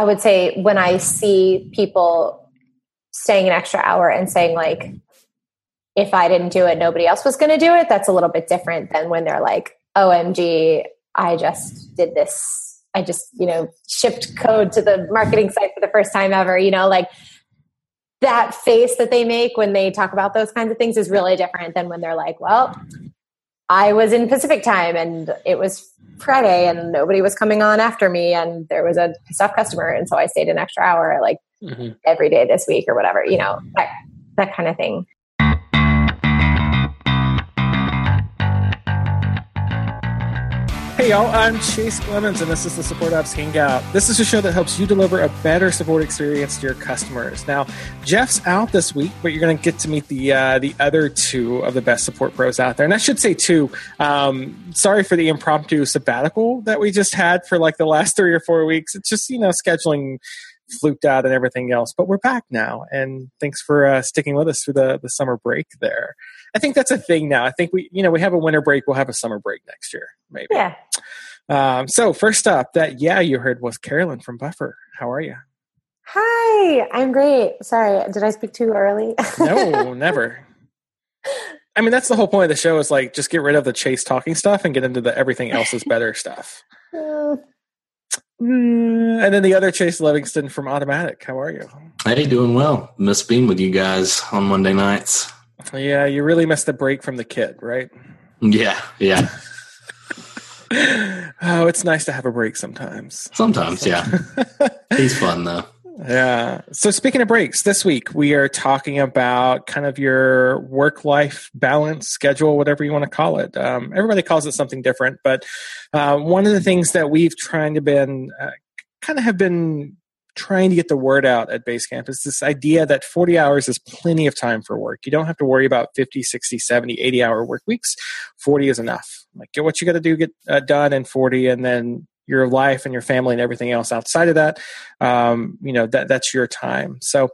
I would say when I see people staying an extra hour and saying like, if I didn't do it, nobody else was going to do it. That's a little bit different than when they're like, OMG, I just did this. I just, you know, shipped code to the marketing site for the first time ever, you know, like that face that they make when they talk about those kinds of things is really different than when they're like, well, I was in Pacific time and it was Friday and nobody was coming on after me and there was a pissed off customer and so I stayed an extra hour like mm-hmm. every day this week or whatever, you know, that, that kind of thing. Hey y'all, I'm Chase Clemens and this is the Support Ops Hangout. This is a show that helps you deliver a better support experience to your customers. Now, Jeff's out this week, but you're going to get to meet the uh, the other two of the best support pros out there. And I should say two. Um, sorry for the impromptu sabbatical that we just had for like the last three or four weeks. It's just you know scheduling fluked out and everything else. But we're back now, and thanks for uh, sticking with us through the the summer break there. I think that's a thing now. I think we, you know, we have a winter break. We'll have a summer break next year, maybe. Yeah. Um, so first up, that yeah you heard was Carolyn from Buffer. How are you? Hi, I'm great. Sorry, did I speak too early? no, never. I mean, that's the whole point of the show is like just get rid of the chase talking stuff and get into the everything else is better stuff. Uh, and then the other Chase Livingston from Automattic. How are you? Hey, doing well. Miss being with you guys on Monday nights. Yeah, you really missed the break from the kid, right? Yeah, yeah. oh, it's nice to have a break sometimes. Sometimes, yeah. He's fun though. Yeah. So speaking of breaks, this week we are talking about kind of your work life balance schedule, whatever you want to call it. Um, everybody calls it something different, but uh, one of the things that we've trying to been uh, kind of have been trying to get the word out at Basecamp is this idea that 40 hours is plenty of time for work. You don't have to worry about 50, 60, 70, 80 hour work weeks. 40 is enough. Like get what you got to do get uh, done in 40 and then your life and your family and everything else outside of that um, you know that that's your time. So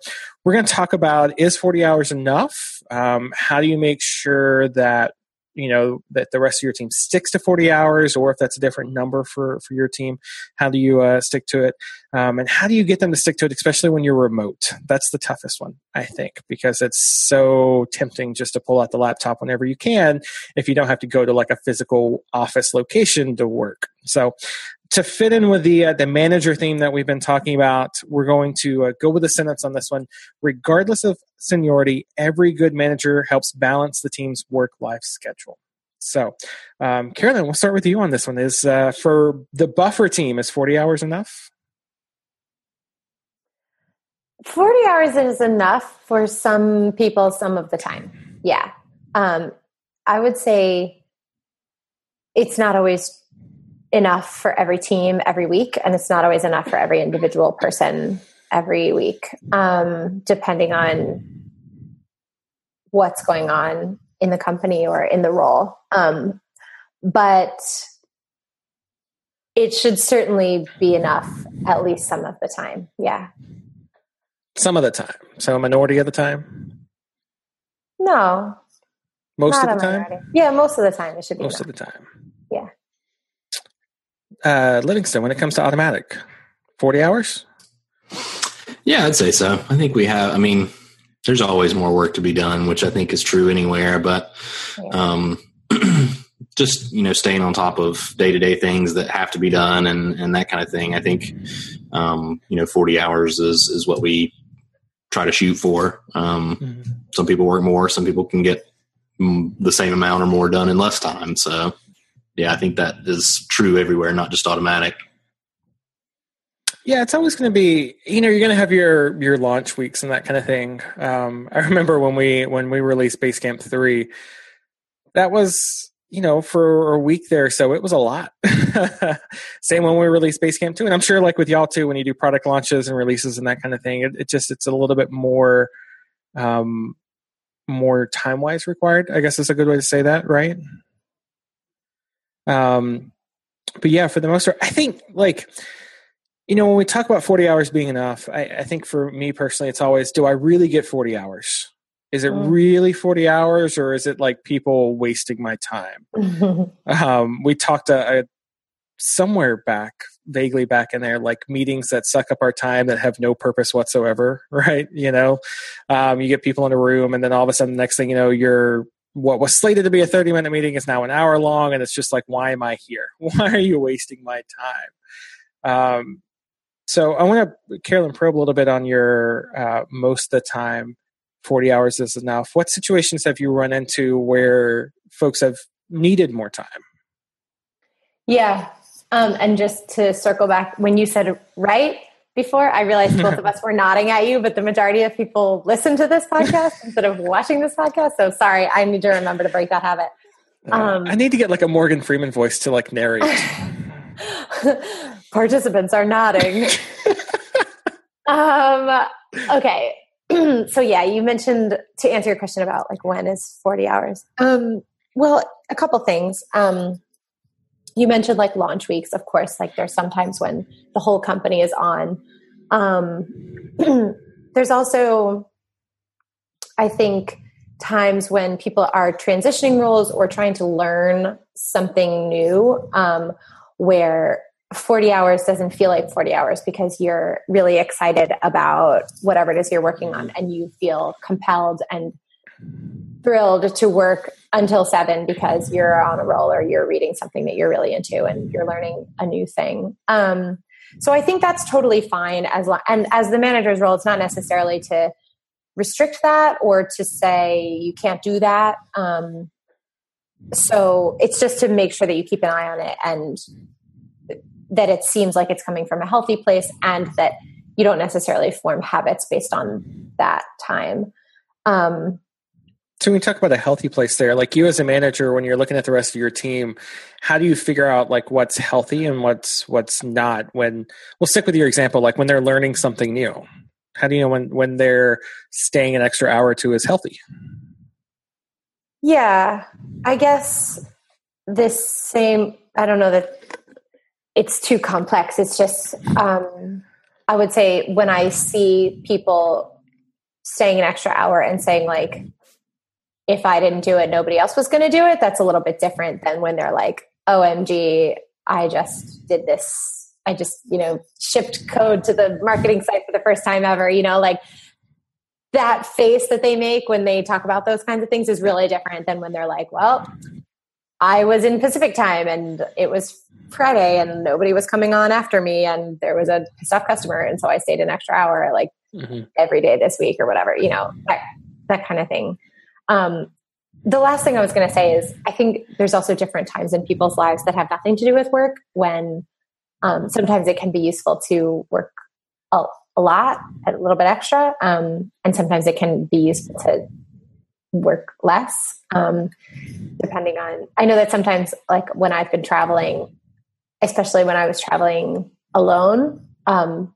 we're going to talk about is 40 hours enough? Um, how do you make sure that you know that the rest of your team sticks to 40 hours or if that's a different number for for your team how do you uh, stick to it? Um, and how do you get them to stick to it especially when you're remote? That's the toughest one i think because it's so tempting just to pull out the laptop whenever you can if you don't have to go to like a physical office location to work. So to fit in with the uh, the manager theme that we've been talking about, we're going to uh, go with a sentence on this one. Regardless of seniority, every good manager helps balance the team's work life schedule. So, um, Carolyn, we'll start with you on this one. Is uh, for the buffer team is forty hours enough? Forty hours is enough for some people some of the time. Yeah, um, I would say it's not always enough for every team every week, and it's not always enough for every individual person every week, um, depending on what's going on in the company or in the role. Um, but it should certainly be enough at least some of the time. Yeah. Some of the time. So a minority of the time? No. Most of the time? Minority. Yeah, most of the time it should be. Most enough. of the time. Yeah uh, Livingston when it comes to automattic? 40 hours? Yeah, I'd say so. I think we have, I mean, there's always more work to be done, which I think is true anywhere, but um, just, you know, staying on top of day to day things that have to be done and, and that kind of thing. I think, um, you know, 40 hours is, is what we try to shoot for. Um, mm-hmm. Some people work more, some people can get the same amount or more done in less time. So, yeah, I think that is true everywhere, not just automattic. Yeah, it's always going to be, you know, you're going to have your your launch weeks and that kind of thing. Um, I remember when we when we released Basecamp three, that was you know for a week there, so it was a lot. Same when we released Basecamp two, and I'm sure like with y'all too, when you do product launches and releases and that kind of thing, it, it just it's a little bit more, um, more time wise required. I guess is a good way to say that, right? Um, but yeah, for the most part, I think like you know when we talk about 40 hours being enough I, I, think for me personally it's always do i really get 40 hours is it mm. really 40 hours or is it like people wasting my time um, we talked uh, somewhere back vaguely back in there, like meetings that suck up our time that have no purpose whatsoever, right? You know, um, you get people in a room, and then all of a sudden, the next thing you know, you're what was slated to be a 30 minute meeting is now an hour long, and it's just like, why am I here? Why are you wasting my time? Um, so I want to, Carolyn, probe a little bit on your uh, most of the time 40 hours is enough. What situations have you run into where folks have needed more time? Yeah. Um, and just to circle back, when you said right before, I realized both of us were nodding at you, but the majority of people listen to this podcast instead of watching this podcast. So sorry, I need to remember to break that habit. Um, I need to get like a Morgan Freeman voice to like narrate. Participants are nodding. um, okay. so yeah, you mentioned to answer your question about like when is 40 hours. Um, well, a couple things. Um, you mentioned like launch weeks, of course, like there's sometimes when the whole company is on. Um, there's also, I think, times when people are transitioning roles or trying to learn something new um, where 40 hours doesn't feel like 40 hours because you're really excited about whatever it is you're working on and you feel compelled and thrilled to work until seven because you're on a roll or you're reading something that you're really into and you're learning a new thing. Um, so I think that's totally fine as long, and as the manager's role, it's not necessarily to restrict that or to say you can't do that. Um, so it's just to make sure that you keep an eye on it and that it seems like it's coming from a healthy place and that you don't necessarily form habits based on that time. Um, so you talk about a healthy place there, like you as a manager, when you're looking at the rest of your team, how do you figure out like what's healthy and what's what's not? When we'll stick with your example, like when they're learning something new, how do you know when when they're staying an extra hour or two is healthy? Yeah, I guess this same. I don't know that it's too complex. It's just, um, I would say when I see people staying an extra hour and saying like, if I didn't do it, nobody else was going to do it. That's a little bit different than when they're like, OMG, I just did this. I just, you know, shipped code to the marketing site for the first time ever, you know, like that face that they make when they talk about those kinds of things is really different than when they're like, well, I was in Pacific time and it was Friday and nobody was coming on after me and there was a pissed off customer and so I stayed an extra hour like mm-hmm. every day this week or whatever, you know, that, that kind of thing. Um, the last thing I was going to say is I think there's also different times in people's lives that have nothing to do with work when um, sometimes it can be useful to work a, a lot, a little bit extra, um, and sometimes it can be useful to work less um, depending on i know that sometimes like when i've been traveling especially when i was traveling alone um,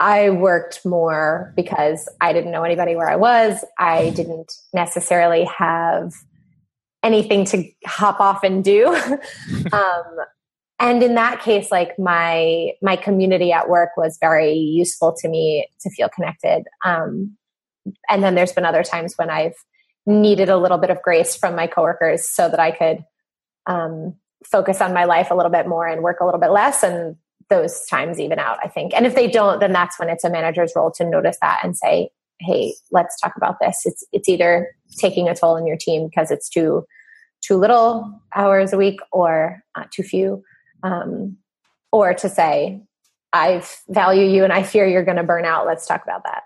i worked more because i didn't know anybody where i was. I didn't necessarily have anything to hop off and do. Um, and in that case like my my community at work was very useful to me to feel connected. Um, and then there's been other times when i've needed a little bit of grace from my coworkers so that I could um, focus on my life a little bit more and work a little bit less. And those times even out, I think. And if they don't, then that's when it's a manager's role to notice that and say, "Hey, let's talk about this." It's it's either taking a toll on your team because it's too too little hours a week or uh, too few, um, or to say, "I value you and I fear you're going to burn out." Let's talk about that.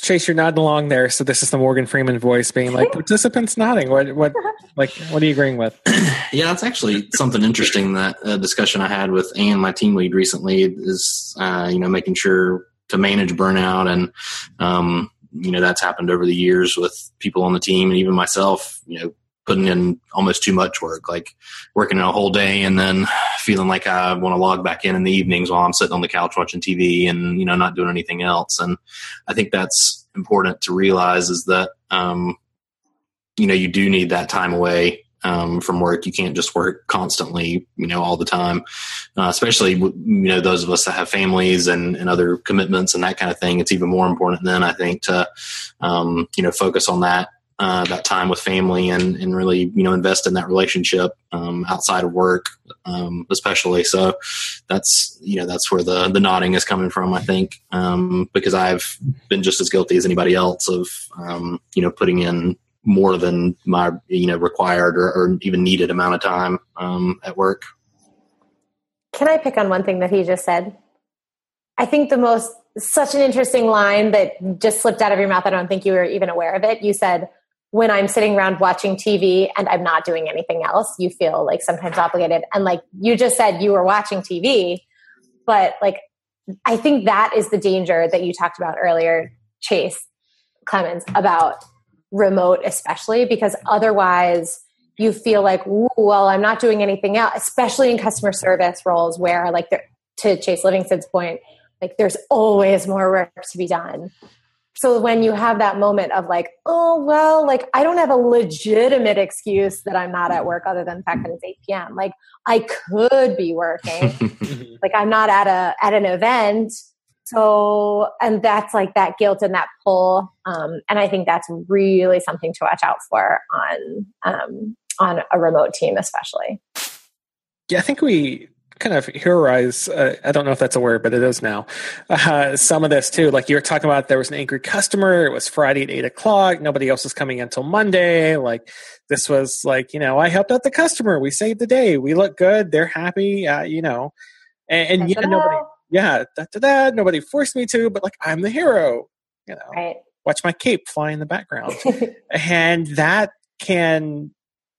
Chase, you're nodding along there. So this is the Morgan Freeman voice being like, participants nodding. What, what, like, what are you agreeing with? yeah, that's actually something interesting. That uh, discussion I had with Anne, my team lead, recently is, uh, you know, making sure to manage burnout, and um, you know, that's happened over the years with people on the team, and even myself. You know, putting in almost too much work, like working a whole day and then feeling like I want to log back in in the evenings while I'm sitting on the couch watching TV and, you know, not doing anything else. And I think that's important to realize is that, um, you know, you do need that time away um, from work. You can't just work constantly, you know, all the time. Uh, especially, you know, those of us that have families and, and other commitments and that kind of thing. It's even more important then, I think, to, um, you know, focus on that uh, that time with family and and really you know invest in that relationship um, outside of work, um, especially. So that's you know that's where the the nodding is coming from. I think um, because I've been just as guilty as anybody else of um, you know putting in more than my you know required or, or even needed amount of time um, at work. Can I pick on one thing that he just said? I think the most such an interesting line that just slipped out of your mouth. I don't think you were even aware of it. You said, when I'm sitting around watching TV and I'm not doing anything else, you feel like sometimes obligated. And like you just said, you were watching TV, but like I think that is the danger that you talked about earlier, Chase Clemens, about remote, especially because otherwise you feel like, well, I'm not doing anything else, especially in customer service roles where, like, to Chase Livingston's point, like there's always more work to be done. So when you have that moment of like, oh, well, like I don't have a legitimate excuse that I'm not at work other than the fact that it's 8 p.m. Like I could be working. like I'm not at a at an event. So and that's like that guilt and that pull. Um, and I think that's really something to watch out for on um, on a remote team, especially. Yeah, I think we kind of heroize uh, i don't know if that's a word but it is now uh, some of this too. Like you were talking about there was an angry customer it was friday at 8 o'clock nobody else was coming until monday. Like this was like you know i helped out the customer we saved the day we look good they're happy uh, you know. And, and yeah nobody yeah da, da, da, nobody forced me to but like i'm the hero you know. Right. watch my cape fly in the background. And that can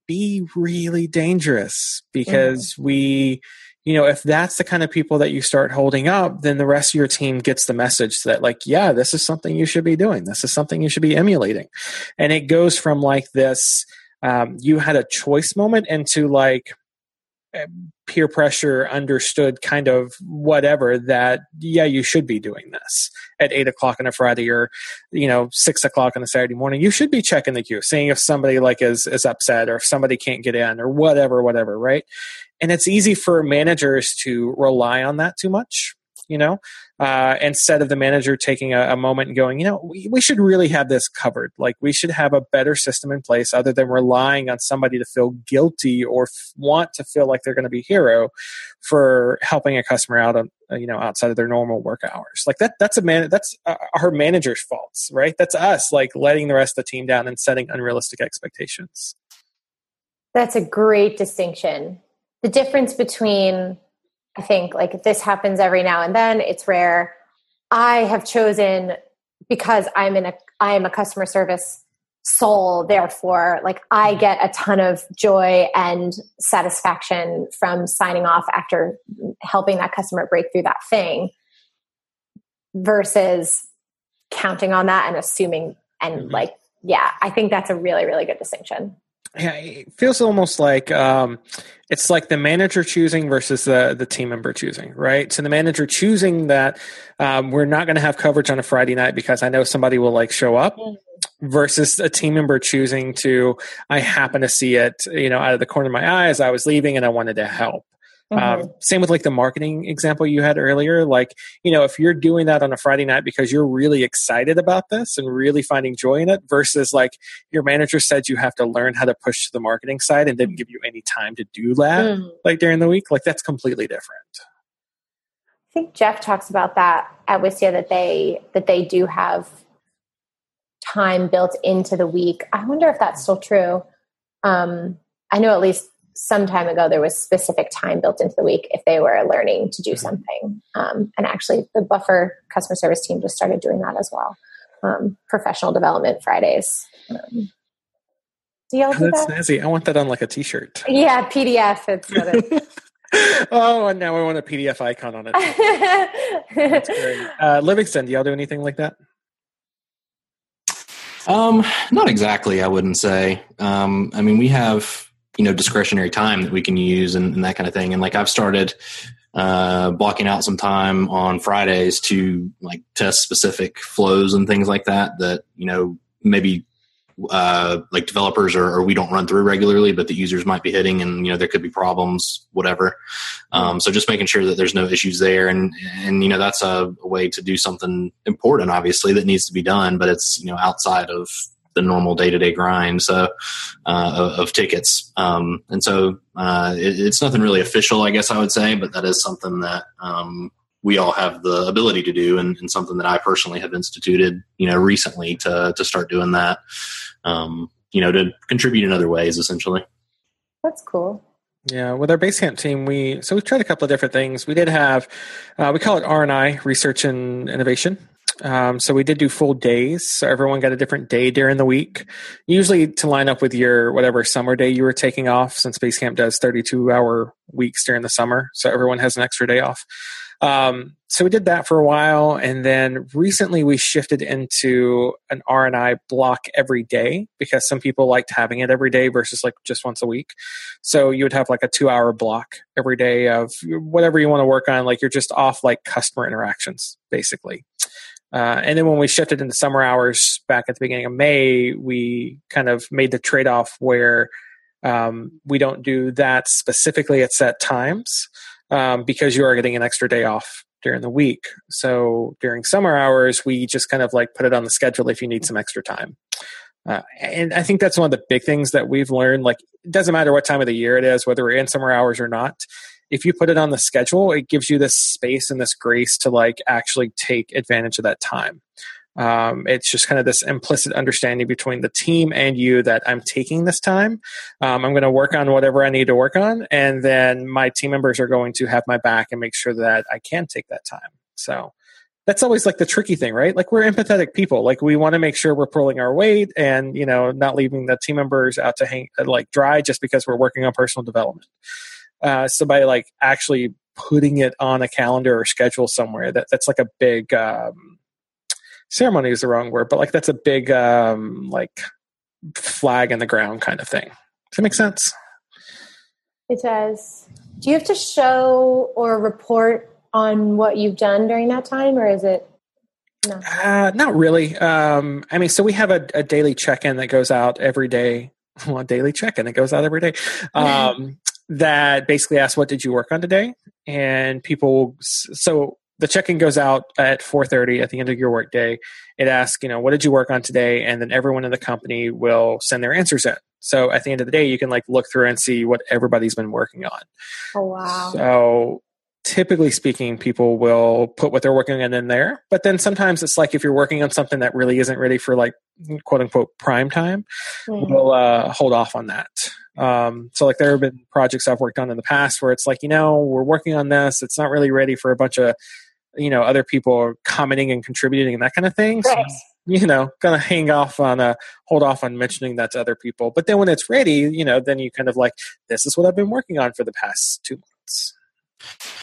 be really dangerous because mm-hmm. we you know, if that's the kind of people that you start holding up, then the rest of your team gets the message that, like, yeah, this is something you should be doing. This is something you should be emulating. And it goes from like this, um, you had a choice moment into like peer pressure, understood kind of whatever that, yeah, you should be doing this at eight o'clock on a Friday or, you know, six o'clock on a Saturday morning. You should be checking the queue, seeing if somebody like is, is upset or if somebody can't get in or whatever, whatever, right? And it's easy for managers to rely on that too much you know uh, instead of the manager taking a, a, moment and going you know we, we should really have this covered. Like we should have a better system in place other than relying on somebody to feel guilty or f- want to feel like they're going to be hero for helping a customer out uh, you know outside of their normal work hours. Like that that's a man that's uh, our manager's faults right? That's us like letting the rest of the team down and setting unrealistic expectations. That's a great distinction the difference between I think like this happens every now and then, it's rare. I have chosen because I'm in a I am a customer service soul, therefore, like I get a ton of joy and satisfaction from signing off after helping that customer break through that thing versus counting on that and assuming and mm-hmm. like yeah, I think that's a really, really good distinction yeah, it feels almost like um, it's like the manager choosing versus the the team member choosing, right? So the manager choosing that um, we're not going to have coverage on a Friday night because I know somebody will like show up, mm-hmm. versus a team member choosing to I happen to see it, you know, out of the corner of my eye as I was leaving and I wanted to help. Mm-hmm. Um, same with like the marketing example you had earlier. Like, you know, if you're doing that on a Friday night because you're really excited about this and really finding joy in it versus like your manager said you have to learn how to push to the marketing side and didn't give you any time to do that mm. like during the week, like that's completely different. I think Jeff talks about that at Wistia that they that they do have time built into the week. I wonder if that's still true. Um, I know at least some time ago there was specific time built into the week if they were learning to do mm-hmm. something. Um, and actually the buffer customer service team just started doing that as well. Um, professional development fridays. Um, do y'all do that's that? snazzy. I want that on like a t-shirt. Yeah pdf it's oh and now i want a pdf icon on it. That's great. Uh, livingston do y'all do anything like that? Um not exactly i wouldn't say. Um i mean we have you know discretionary time that we can use and, and that kind of thing and like i've started uh, blocking out some time on fridays to like test specific flows and things like that that you know maybe uh, like developers or, or, we don't run through regularly, but the users might be hitting, and you know there could be problems, whatever. Um, so just making sure that there's no issues there, and and you know that's a, a, way to do something important, obviously that needs to be done, but it's you know outside of the normal day to day grind. So uh, of, of, tickets, um, and so uh, it, it's nothing really official, I guess I would say, but that is something that um, we all have the ability to do, and, and, something that I personally have instituted, you know, recently to to start doing that. Um, you know, to contribute in other ways, essentially. That's cool. Yeah, with our Basecamp team, we so we've tried a couple of different things. We did have, uh, we call it R and I, research and innovation. Um, so we did do full days. So everyone got a different day during the week, usually to line up with your whatever summer day you were taking off. Since Basecamp does thirty-two hour weeks during the summer, so everyone has an extra day off. Um, so we did that for a while, and then recently we shifted into an R and I block every day because some people liked having it every day versus like just once a week. So you would have like a two-hour block every day of whatever you want to work on. Like you're just off like customer interactions, basically. Uh, and then when we shifted into summer hours back at the beginning of May, we kind of made the trade off where um, we don't do that specifically at set times um, because you are getting an extra day off during the week. So during summer hours, we just kind of like put it on the schedule if you need some extra time. Uh, and I think that's one of the big things that we've learned. Like, it doesn't matter what time of the year it is, whether we're in summer hours or not. If you put it on the schedule, it gives you this space and this grace to like actually take advantage of that time. Um, it's just kind of this implicit understanding between the team and you that I'm taking this time. Um, I'm going to work on whatever I need to work on, and then my team members are going to have my back and make sure that I can take that time. So that's always like the tricky thing, right? Like we're empathetic people. Like we want to make sure we're pulling our weight and you know not leaving the team members out to hang like dry just because we're working on personal development. Uh, so by like actually putting it on a calendar or schedule somewhere, that that's like a big um, ceremony is the wrong word, but like that's a big um, like flag in the ground kind of thing. Does that make sense? It does. Do you have to show or report on what you've done during that time, or is it? No. Uh, not really. Um, I mean, so we have a, a daily check-in that goes out every day. Well, a daily check-in that goes out every day. Um, that basically asks, "What did you work on today?" And people. So the check-in goes out at 4.30 at the end of your workday it asks you know what did you work on today and then everyone in the company will send their answers in so at the end of the day you can like look through and see what everybody's been working on oh wow so typically speaking people will put what they're working on in there but then sometimes it's like if you're working on something that really isn't ready for like quote unquote prime time mm-hmm. we'll uh, hold off on that um, so like there have been projects i've worked on in the past where it's like you know we're working on this. It's not really ready for a bunch of you know other people commenting and contributing and that kind of thing. So, you know kind of hang off on a uh, hold off on mentioning that to other people. But then when it's ready you know then you kind of like this is what i've been working on for the past two months.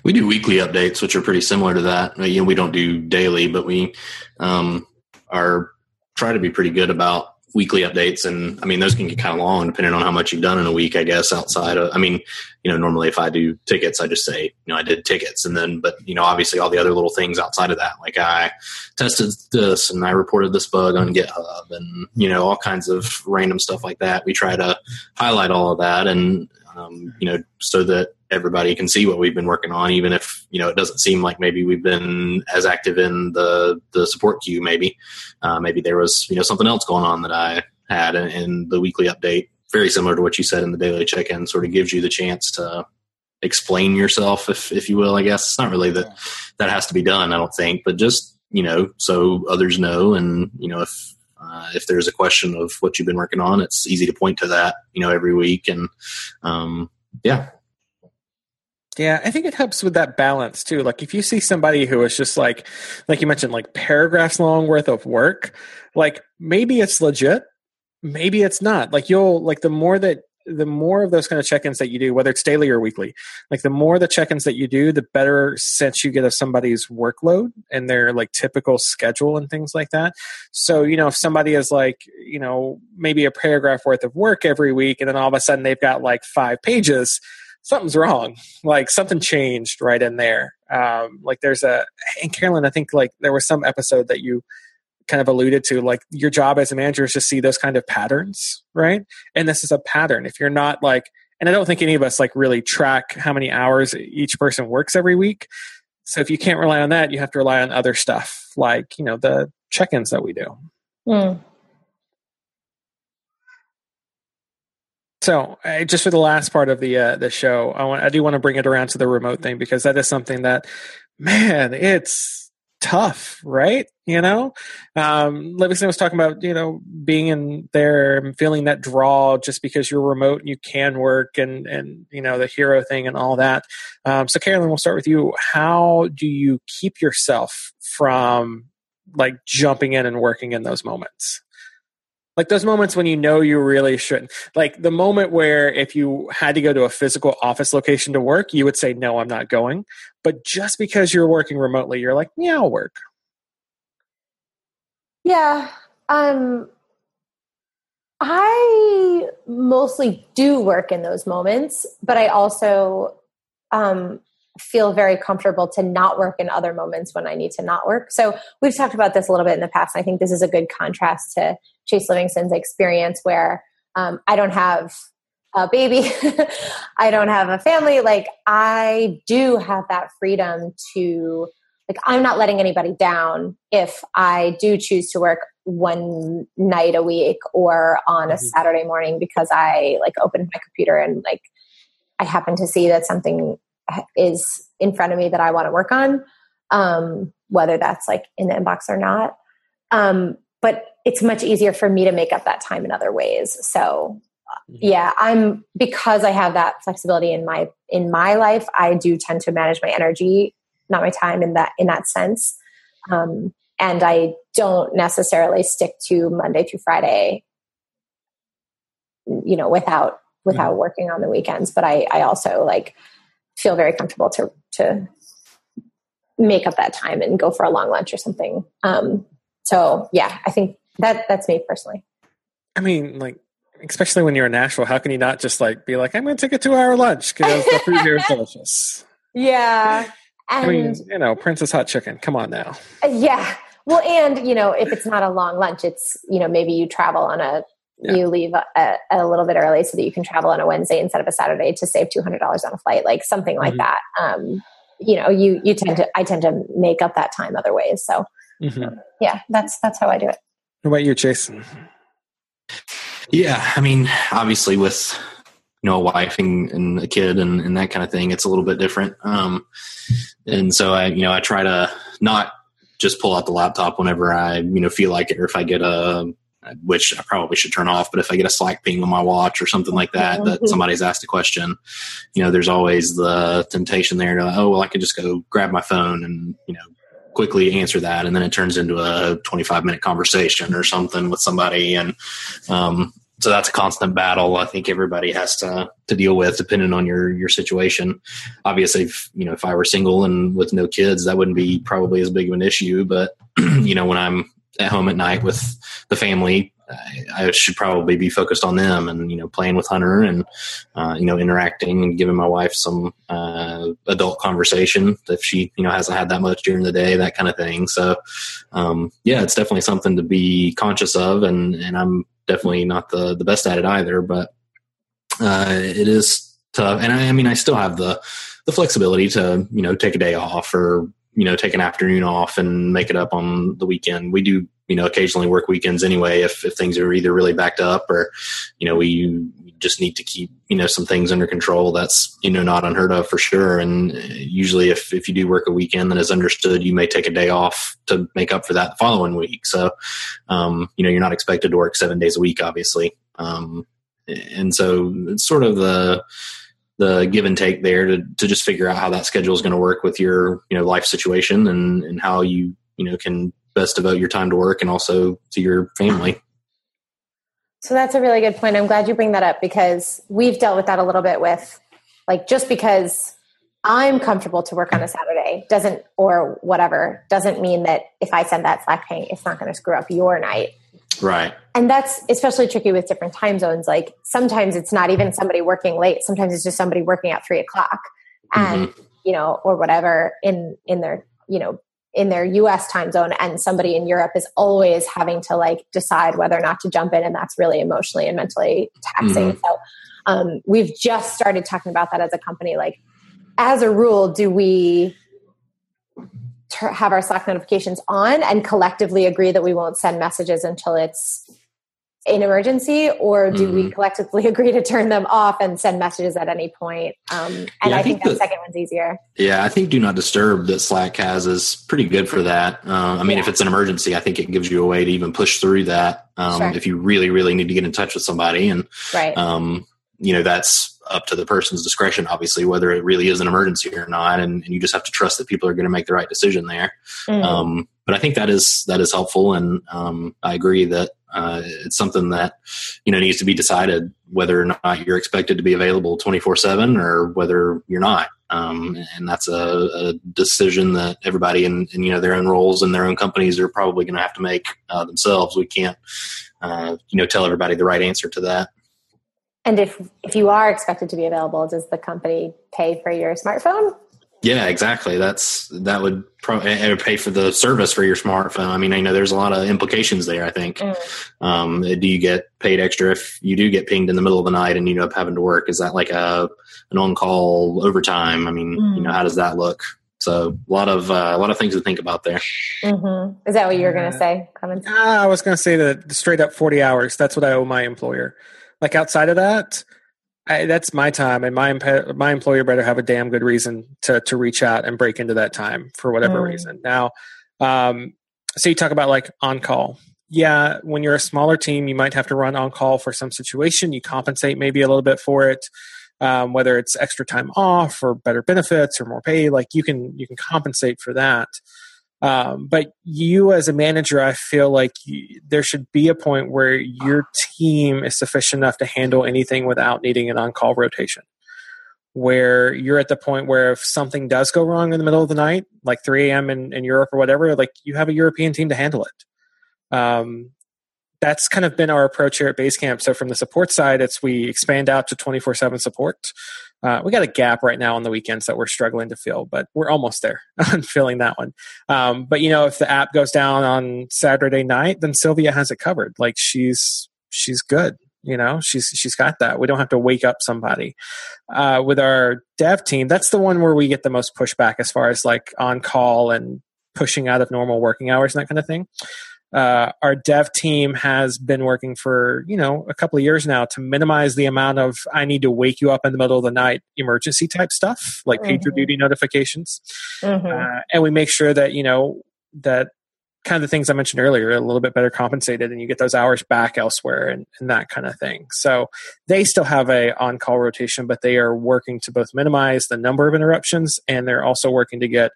We do weekly updates which are pretty similar to that. You know we don't do daily but we um, are try to be pretty good about weekly updates and i mean those can get kind of long depending on how much you've done in a week i guess outside of i mean you know normally if i do tickets i just say you know i did tickets and then but you know obviously all the other little things outside of that like i tested this and i reported this bug on github and you know all kinds of random stuff like that. We try to highlight all of that and um, you know so that everybody can see what we've been working on, even if you know it doesn't seem like maybe we've been as active in the the support queue. Maybe uh, maybe there was you know something else going on that I had in, in the weekly update. Very similar to what you said in the daily check in, sort of gives you the chance to explain yourself, if if you will. I guess it's not really that that has to be done. I don't think, but just you know, so others know, and you know, if uh, if there's a question of what you've been working on, it's easy to point to that, you know, every week. And um, yeah, yeah, I think it helps with that balance too. Like if you see somebody who is just like, like you mentioned, like paragraphs long worth of work, like maybe it's legit, maybe it's not. Like you'll like the more that the more of those kind of check-ins that you do, whether it's daily or weekly, like the more the check-ins that you do, the better sense you get of somebody's workload and their like typical schedule and things like that. So, you know, if somebody is like, you know, maybe a paragraph worth of work every week and then all of a sudden they've got like five pages, something's wrong. Like something changed right in there. Um, like there's a, and Carolyn, I think like there was some episode that you kind of alluded to, like your job as a manager is to see those kind of patterns, right? And this is a pattern. If you're not like, and I don't think any of us like really track how many hours each person works every week. So if you can't rely on that, you have to rely on other stuff like, you know, the check-ins that we do. Mm. So, uh, just for the last part of the uh, the show, I want I do want to bring it around to the remote thing because that is something that, man, it's tough, right? You know, um, Livingston was talking about you know being in there and feeling that draw just because you're remote and you can work and and you know the hero thing and all that. Um, so, Carolyn, we'll start with you. How do you keep yourself from like jumping in and working in those moments? Like those moments when you know you really shouldn't. Like the moment where if you had to go to a physical office location to work you would say no i'm not going. But just because you're working remotely you're like yeah i'll work. Yeah um i mostly do work in those moments but i also um feel very comfortable to not work in other moments when I need to not work. So we've talked about this a little bit in the past. I think this is a good contrast to Chase Livingston's experience where um, I don't have a baby, I don't have a family. Like I do have that freedom to like I'm not letting anybody down if I do choose to work one night a week or on a mm-hmm. Saturday morning because I like opened my computer and like I happen to see that something is in front of me that I want to work on, um, whether that's like in the inbox or not. Um, but it's much easier for me to make up that time in other ways. So mm-hmm. yeah, I'm because I have that flexibility in my in my life. I do tend to manage my energy, not my time in that in that sense. Um, and I don't necessarily stick to Monday through Friday, you know, without without mm-hmm. working on the weekends. But I I also like feel very comfortable to to make up that time and go for a long lunch or something. Um, so yeah, I think that that's me personally. I mean, like especially when you're in Nashville, how can you not just like be like, I'm going to take a two hour lunch because the food here is delicious. Yeah. And, I mean, you know, Prince's Hot Chicken. Come on now. Yeah. Well, and you know, if it's not a long lunch, it's you know maybe you travel on a yeah. you leave a, a, little bit early so that you can travel on a Wednesday instead of a Saturday to save two hundred dollars on a flight, like something like mm-hmm. that. Um, you know, you you tend to I tend to make up that time other ways. So mm-hmm. um, yeah, that's that's how I do it. What about you, Jason? Yeah, I mean, obviously with you know a wife and, and a kid and, and, that kind of thing, it's a little bit different. Um, and so I you know I try to not just pull out the laptop whenever I you know feel like it, or if I get a which I probably should turn off. But if I get a Slack ping on my watch or something like that, that somebody's asked a question, you know, there's always the temptation there to, oh, well, I could just go grab my phone and, you know, quickly answer that. And then it turns into a 25 minute conversation or something with somebody. And, um, so that's a constant battle. I think everybody has to to deal with, depending on your your situation. Obviously, if, you know, if I were single and with no kids, that wouldn't be probably as big of an issue. But you know, when I'm at home at night with the family, I, should probably be focused on them and you know playing with Hunter and uh, you know interacting and giving my wife some uh, adult conversation if she you know hasn't had that much during the day, that kind of thing. So um, yeah, it's definitely something to be conscious of, and and I'm definitely not the the best at it either, but uh, it is tough. And I, I mean, I still have the the flexibility to you know take a day off or you know take an afternoon off and make it up on the weekend. We do you know occasionally work weekends anyway if if things are either really backed up or you know we just need to keep you know some things under control. That's you know not unheard of for sure. And usually if if you do work a weekend that is understood, you may take a day off to make up for that the following week. So um, you know you're not expected to work seven days a week, obviously. Um, and so it's sort of the the give and take there to, to just figure out how that schedule is going to work with your you know life situation and and how you you know can best devote your time to work and also to your family. So that's a really good point. I'm glad you bring that up because we've dealt with that a little bit with like just because i'm comfortable to work on a saturday doesn't or whatever doesn't mean that if i send that slack ping it's not going to screw up your night Right. And that's especially tricky with different time zones. Like sometimes it's not even somebody working late. Sometimes it's just somebody working at three o'clock and, mm-hmm. you know, or whatever in, in their, you know, in their US time zone and somebody in Europe is always having to like decide whether or not to jump in. And that's really emotionally and mentally taxing. Mm-hmm. So um, we've just started talking about that as a company. Like as a rule, do we have our Slack notifications on and collectively agree that we won't send messages until it's an emergency, or do mm-hmm. we collectively agree to turn them off and send messages at any point? Um, and yeah, I, I, think, think that second one's easier. Yeah, I think do not disturb that Slack has is pretty good for that. Uh, I mean, yeah. if it's an emergency, I think it gives you a way to even push through that um, sure. if you really, really need to get in touch with somebody. And right. Um, you know that's up to the person's discretion obviously whether it really is an emergency or not and, and you just have to trust that people are going to make the right decision there. Mm. um, but i think that is that is helpful and um, i agree that uh, it's something that you know needs to be decided whether or not you're expected to be available 24 7 or whether you're not. Um, and that's a, a, decision that everybody in, in, you know their own roles and their own companies are probably going to have to make uh, themselves. We can't uh, you know tell everybody the right answer to that and if if you are expected to be available, does the company pay for your smartphone? Yeah, exactly. That's that would pro- it would pay for the service for your smartphone. I mean, I know there's a lot of implications there. I think. Mm. Um, do you get paid extra if you do get pinged in the middle of the night and you end up having to work? Is that like a an on call overtime? I mean, mm. you know, how does that look? So a lot of uh, a lot of things to think about there. Mm-hmm. Is that what you were going to say, Clemens? Uh, I was going to say that straight up forty hours. That's what I owe my employer. Like outside of that, I, that's my time, and my my employer better have a damn good reason to to reach out and break into that time for whatever mm. reason. Now, um, so you talk about like on call. Yeah, when you're a smaller team, you might have to run on call for some situation. You compensate maybe a little bit for it, um, whether it's extra time off or better benefits or more pay. Like you can you can compensate for that. Um, but you, as a manager, I feel like you, there should be a point where your team is sufficient enough to handle anything without needing an on call rotation. Where you're at the point where if something does go wrong in the middle of the night, like 3 a.m. in, in Europe or whatever, like you have a European team to handle it. Um, that's kind of been our approach here at Basecamp. So from the support side, it's we expand out to 24 7 support. Uh, we got a gap right now on the weekends that we're struggling to fill, but we're almost there on filling that one. Um, but you know, if the app goes down on Saturday night, then Sylvia has it covered. Like she's she's good. You know, she's she's got that. We don't have to wake up somebody. Uh, with our dev team, that's the one where we get the most pushback as far as like on call and pushing out of normal working hours and that kind of thing uh, our dev team has been working for you know a couple of years now to minimize the amount of I need to wake you up in the middle of the night emergency type stuff like mm-hmm. PagerDuty notifications, mm-hmm. uh, and we make sure that you know that kind of the things I mentioned earlier a little bit better compensated, and you get those hours back elsewhere and, and that kind of thing. So they still have a on call rotation, but they are working to both minimize the number of interruptions and they're also working to get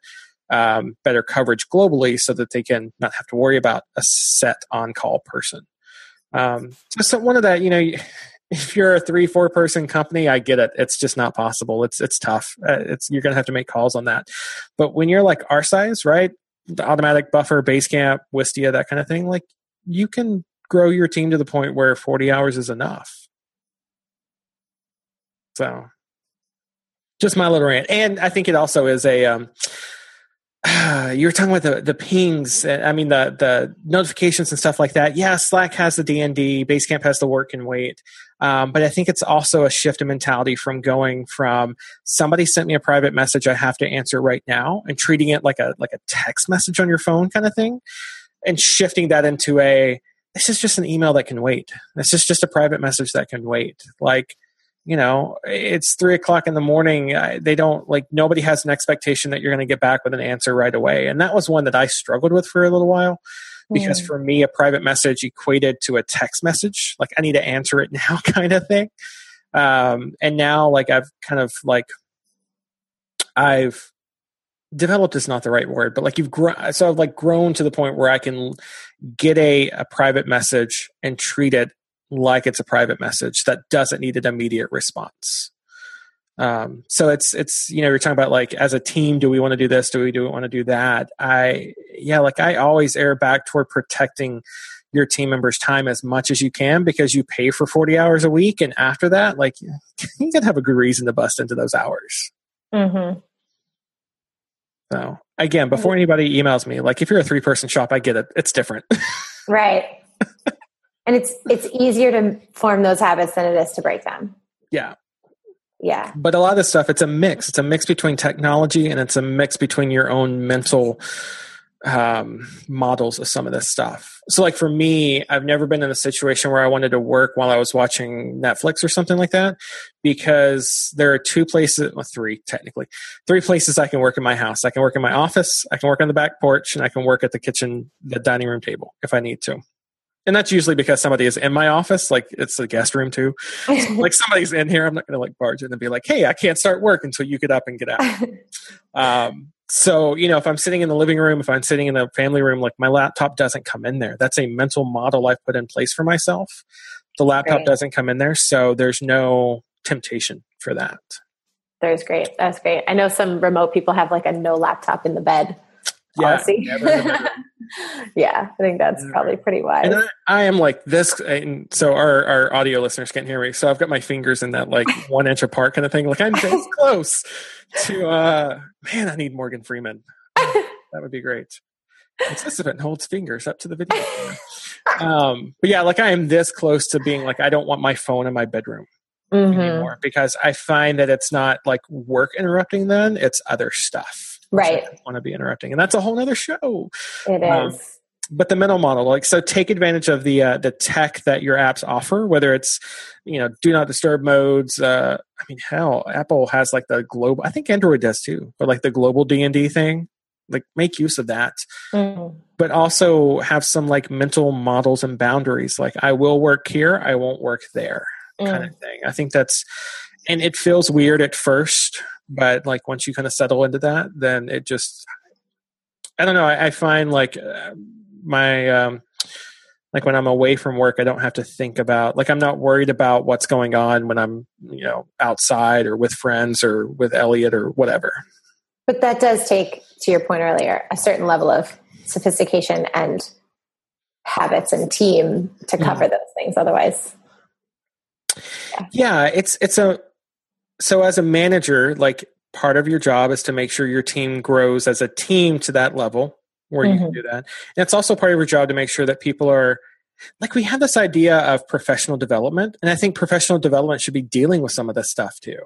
um, better coverage globally so that they can not have to worry about a set on call person. Um, so one of that, you know, if you're a three, four person company, I get it. It's just not possible. It's, it's tough. Uh, it's, you're going to have to make calls on that. But when you're like our size, right? The automattic buffer, Basecamp, Wistia, that kind of thing, like you can grow your team to the point where 40 hours is enough. So just my little rant. And I think it also is a, um, you were talking about the the pings. Uh, I mean the the notifications and stuff like that. Yeah, Slack has the DND, Basecamp has the work and wait. Um, but I think it's also a shift in mentality from going from somebody sent me a private message I have to answer right now and treating it like a like a text message on your phone kind of thing, and shifting that into a this is just an email that can wait. This is just a private message that can wait. Like you know it's three o'clock in the morning. They don't like nobody has an expectation that you're going to get back with an answer right away. And that was one that i struggled with for a little while because mm. for me a private message equated to a text message. Like i need to answer it now kind of thing. Um, and now like i've kind of like i've developed is not the right word but like you've grown so i've like grown to the point where i can get a, a private message and treat it like it's a private message that doesn't need an immediate response. Um, so it's it's you know you're talking about like as a team, do we want to do this? Do we do we want to do that? I yeah, like I always err back toward protecting your team members' time as much as you can because you pay for 40 hours a week, and after that, like you got to have a good reason to bust into those hours. Mm-hmm. So again, before anybody emails me, like if you're a three person shop, I get it. It's different. right. And it's it's easier to form those habits than it is to break them yeah yeah but a lot of this stuff it's a mix it's a mix between technology and it's a mix between your own mental um, models of some of this stuff. So, like for me, I've never been in a situation where I wanted to work while I was watching Netflix or something like that, because there are two places, well, three technically, three places I can work in my house. I can work in my office, I can work on the back porch, and I can work at the kitchen, the dining room table if I need to. And that's usually because somebody is in my office, like it's a guest room too. So, like somebody's in here, I'm not going to like barge in and be like, "Hey, I can't start work until you get up and get out." um, so you know if i'm sitting in the living room if i'm sitting in the family room like my laptop doesn't come in there that's a mental model i've put in place for myself the laptop great. doesn't come in there so there's no temptation for that there's great that's great i know some remote people have like a no laptop in the bed policy. Yeah, yeah, I think that's probably pretty wise. And I, I, am like this, and so our, our audio listeners can't hear me. So I've got my fingers in that like one inch apart kind of thing. Like I'm this close to, uh, man, I need Morgan Freeman. that would be great. Participant holds fingers up to the video. um, but yeah, like I am this close to being like, I don't want my phone in my bedroom. Mm-hmm. anymore because I find that it's not like work interrupting then, it's other stuff right want to be interrupting and that's a whole other show It um, is. Um, but the mental model like so take advantage of the uh, the tech that your apps offer whether it's you know do not disturb modes uh i mean hell apple has like the global i think android does too but like the global d&d thing like make use of that mm. but also have some like mental models and boundaries like i will work here i won't work there mm. kind of thing i think that's and it feels weird at first but like once you kind of settle into that then it just i don't know i, I find like uh, my um like when i'm away from work i don't have to think about like i'm not worried about what's going on when i'm you know outside or with friends or with elliot or whatever but that does take to your point earlier a certain level of sophistication and habits and team to mm-hmm. cover mm-hmm. those things otherwise yeah. yeah it's it's a so as a manager like part of your job is to make sure your team grows as a team to that level where mm-hmm. you can mm-hmm. do that and it's also part of your job to make sure that people are like we have this idea of professional development and i think professional development should be dealing with some of this stuff too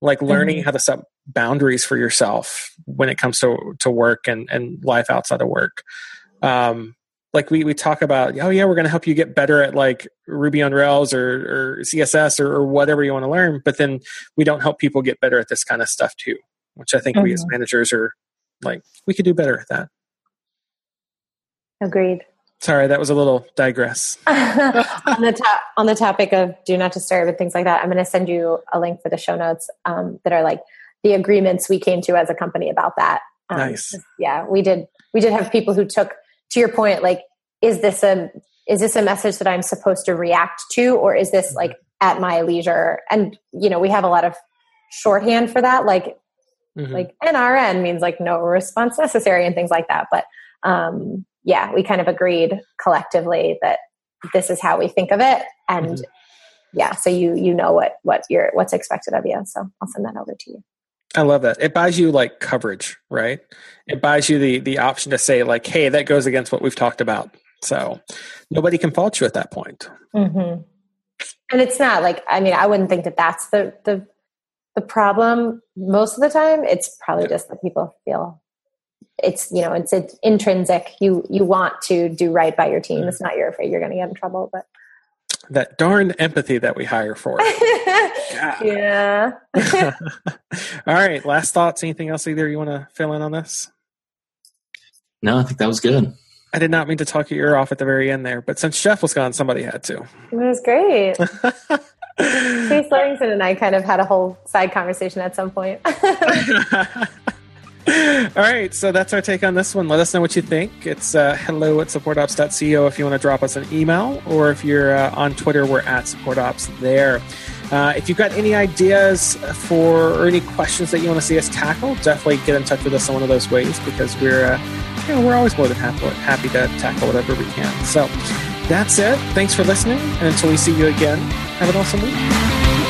like learning mm-hmm. how to set boundaries for yourself when it comes to to work and and life outside of work um like we, we talk about oh yeah we're going to help you get better at like ruby on rails or, or css or, or, whatever you want to learn but then we don't help people get better at this kind of stuff too which i think mm-hmm. we as mm-hmm. managers are like we could do better at that agreed sorry that was a little digress on the top on the topic of do not disturb and things like that i'm going to send you a link for the show notes um, that are like the agreements we came to as a company about that um, nice yeah we did we did have people who took to your point, like, is this a is this a message that I'm supposed to react to, or is this like at my leisure? And you know, we have a lot of shorthand for that, like mm-hmm. like NRN means like no response necessary and things like that. But um, yeah, we kind of agreed collectively that this is how we think of it, and mm-hmm. yeah, so you you know what what you're what's expected of you. So I'll send that over to you. I love that. It buys you like coverage, right? It buys you the the option to say like, "Hey, that goes against what we've talked about." So nobody can fault you at that point. Mm-hmm. And it's not like I mean, I wouldn't think that that's the the the problem. Most of the time, it's probably yeah. just that people feel it's you know it's, it's intrinsic. You you want to do right by your team. Mm-hmm. It's not you're afraid you're going to get in trouble, but that darn empathy that we hire for. yeah. All right. Last thoughts. Anything else either you want to fill in on this? No, I think that was good. I did not mean to talk your ear off at the very end there, but since Jeff was gone, somebody had to. It was great. Chase Livingston and I kind of had a whole side conversation at some point. All right, so that's our take on this one. Let us know what you think. It's uh, hello at supportops.co if you want to drop us an email, or if you're uh, on Twitter, we're at supportops there. Uh, if you've got any ideas for or any questions that you want to see us tackle, definitely get in touch with us in one of those ways because we're uh, you know, we're always more than happy, happy to tackle whatever we can. So that's it. Thanks for listening, and until we see you again, have an awesome week.